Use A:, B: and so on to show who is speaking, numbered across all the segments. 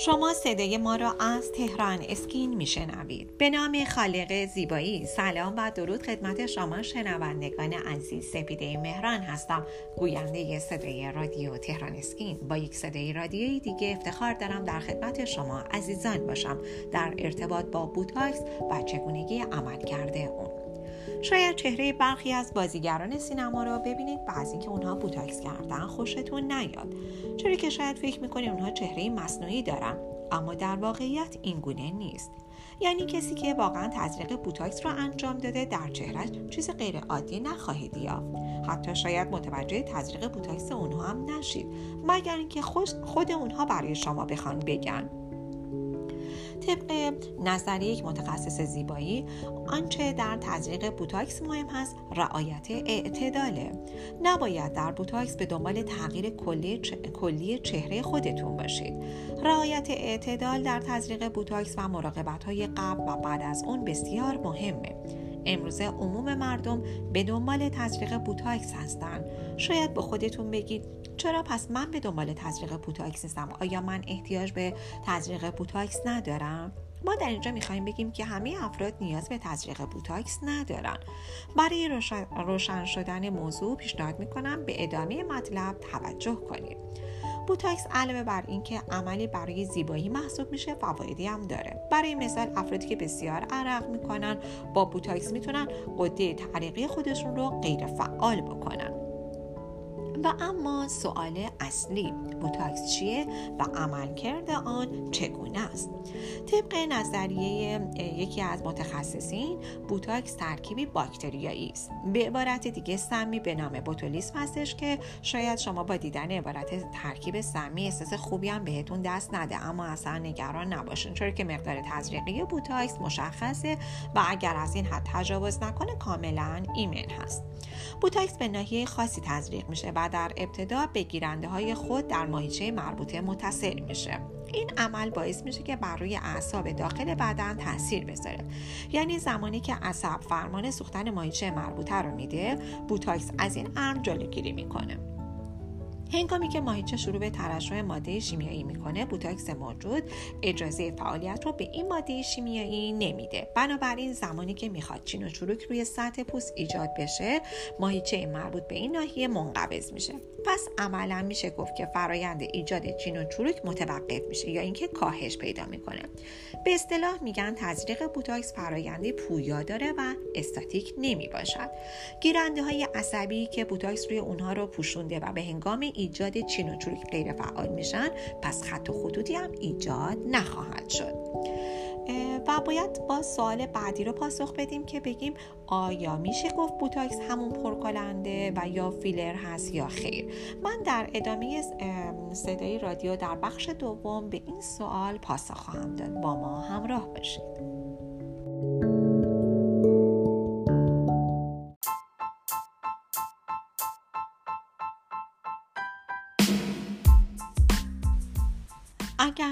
A: شما صدای ما را از تهران اسکین میشنوید. به نام خالق زیبایی سلام و درود خدمت شما شنوندگان عزیز سپیده مهران هستم. گوینده صدای رادیو تهران اسکین. با یک صدای رادیویی دیگه افتخار دارم در خدمت شما عزیزان باشم. در ارتباط با بوتاکس و چگونگی عملکرد اون. شاید چهره برخی از بازیگران سینما را ببینید بعضی که اونها بوتاکس کردن خوشتون نیاد. چرا که شاید فکر می‌کنید اونها چهره مصنوعی دارن اما در واقعیت این گونه نیست. یعنی کسی که واقعا تزریق بوتاکس را انجام داده در چهرش چیز غیر عادی نخواهید یافت. حتی شاید متوجه تزریق بوتاکس اونها هم نشید مگر اینکه خود اونها برای شما بخوان بگن. طبق نظر یک متخصص زیبایی آنچه در تزریق بوتاکس مهم هست رعایت اعتداله. نباید در بوتاکس به دنبال تغییر کلی, چهره خودتون باشید. رعایت اعتدال در تزریق بوتاکس و مراقبت های قبل و بعد از اون بسیار مهمه. امروزه عموم مردم به دنبال تزریق بوتاکس هستند شاید با خودتون بگید چرا پس من به دنبال تزریق بوتاکس نیستم؟ آیا من احتیاج به تزریق بوتاکس ندارم؟ ما در اینجا می‌خوایم بگیم که همه افراد نیاز به تزریق بوتاکس ندارن. برای روشن, شدن موضوع پیشنهاد می‌کنم به ادامه مطلب توجه کنید. بوتاکس علاوه بر اینکه عملی برای زیبایی محسوب میشه فوایدی هم داره. برای مثال افرادی که بسیار عرق می‌کنن با بوتاکس می‌تونن غده تعریقی خودشون رو غیر فعال بکنن. و اما سوال اصلی بوتاکس چیه و عملکرد آن چگونه است؟ طبق نظریه یکی از متخصصین بوتاکس ترکیبی باکتریایی است. به عبارت دیگه سمی به نام بوتولیسم هستش که شاید شما با دیدن عبارت ترکیب سمی احساس خوبی هم بهتون دست نده اما اصلا نگران نباشین. چون که مقدار تزریقی بوتاکس مشخصه و اگر از این حد تجاوز نکنه کاملا ایمن هست. بوتاکس به ناحیه خاصی تزریق میشه و در ابتدا به گیرنده های خود در ماهیچه مربوطه متصل میشه. این عمل باعث میشه که بر روی اعصاب داخل بدن تاثیر بذاره. یعنی زمانی که عصب فرمان سوختن ماهیچه مربوطه رو میده بوتاکس از این امر جلوگیری می‌کنه. هنگامی که ماهیچه شروع به ترشح ماده شیمیایی می‌کنه بوتاکس موجود اجازه فعالیت رو به این ماده شیمیایی نمیده. بنابراین زمانی که می‌خواد چین و چروک روی سطح پوست ایجاد بشه ماهیچه مربوط به این ناحیه منقبض میشه. پس عملا میشه گفت که فرایند ایجاد چین و چروک متوقف میشه یا اینکه کاهش پیدا می‌کنه. به اصطلاح میگن تزریق بوتاکس فرایندی پویا داره و استاتیک نمی باشد گیرنده های عصبی که بوتاکس روی اونها رو پوشونده و به هنگام ایجاد چین و چروک غیر فعال میشن پس خط و خطوطی هم ایجاد نخواهد شد. و باید با سوال بعدی رو پاسخ بدیم که بگیم آیا میشه گفت بوتاکس همون پرکلنده و یا فیلر هست یا خیر. من در ادامه صدای رادیو در بخش دوم به این سوال پاسخ خواهم داد. با ما همراه باشید.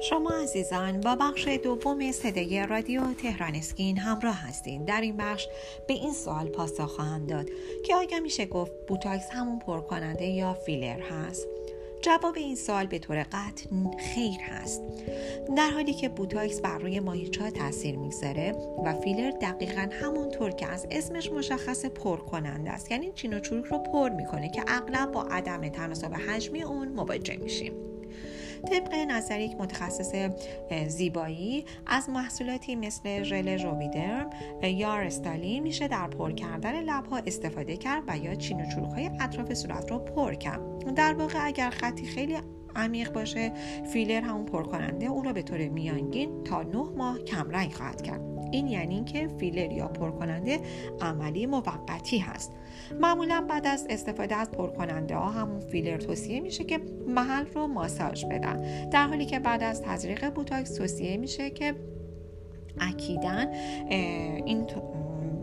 A: شما عزیزان با بخش دوم صدای رادیو تهران اسکین همراه هستین. در این بخش به این سوال پاسخ خواهم داد که آیا میشه گفت بوتاکس همون پرکننده یا فیلر هست؟ جواب این سوال به طور قطع خیر هست. در حالی که بوتاکس بر روی ماهیچه تاثیر می‌گذاره و فیلر دقیقا همونطور که از اسمش مشخص پر کننده است. یعنی چین و چروک رو پر می‌کنه که اغلب با عدم تناسب حجمی اون مواجه میشیم. طبق نظر یک متخصص زیبایی از محصولاتی مثل ژل ژوویدرم یا رستیلن میشه در پر کردن لبها استفاده کرد و یا چین و چروک های اطراف صورت رو پر کرد. در واقع اگر خطی خیلی عمیق باشه فیلر همون پر کننده اون رو به طور میانگین تا نه ماه کمرنگ خواهد کرد. این یعنی اینکه فیلر یا پرکننده عملی موقتی هست. معمولا بعد از استفاده از پرکننده ها همون فیلر توصیه میشه که محل رو ماساژ بدن. در حالی که بعد از تزریق بوتاکس توصیه میشه که اکیداً این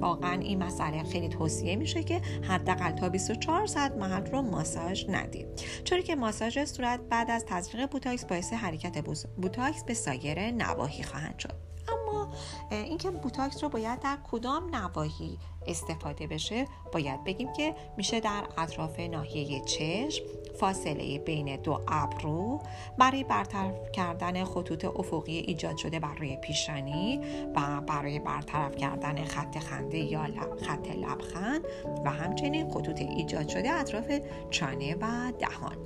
A: واقعا این مسئله خیلی توصیه میشه که حداقل تا 24 ساعت محل رو ماساژ ندید چون که ماساژ صورت بعد از تزریق بوتاکس باعث حرکت بوتاکس به سایر نواحی خواهند شد. اما اینکه بوتاکس رو باید در کدام نواحی استفاده بشه باید بگیم که میشه در اطراف ناحیه چشم فاصله بین دو ابرو برای برطرف کردن خطوط افقی ایجاد شده بر روی پیشانی و برای برطرف کردن خط خنده یا خط لبخند و همچنین خطوط ایجاد شده اطراف چانه و دهان.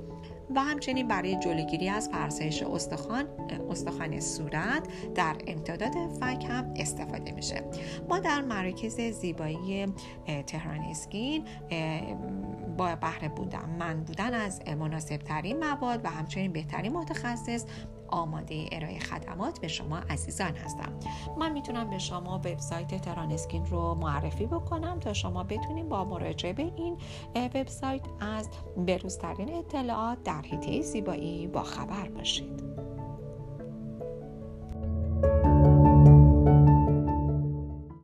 A: و همچنین برای جلوگیری از فرسایش استخوان استخوان صورت در امتداد فک هم استفاده میشه. ما در مراکز زیبایی تهران اسکین با بهره بودن. من بودن از مناسب ترین مواد و همچنین بهترین متخصص آماده ارائه خدمات به شما عزیزان هستم. من می‌تونم به شما وبسایت تران اسکین رو معرفی بکنم تا شما بتونید با مراجعه به این وبسایت از بروزترین اطلاعات در حیطه زیبایی با خبر باشید.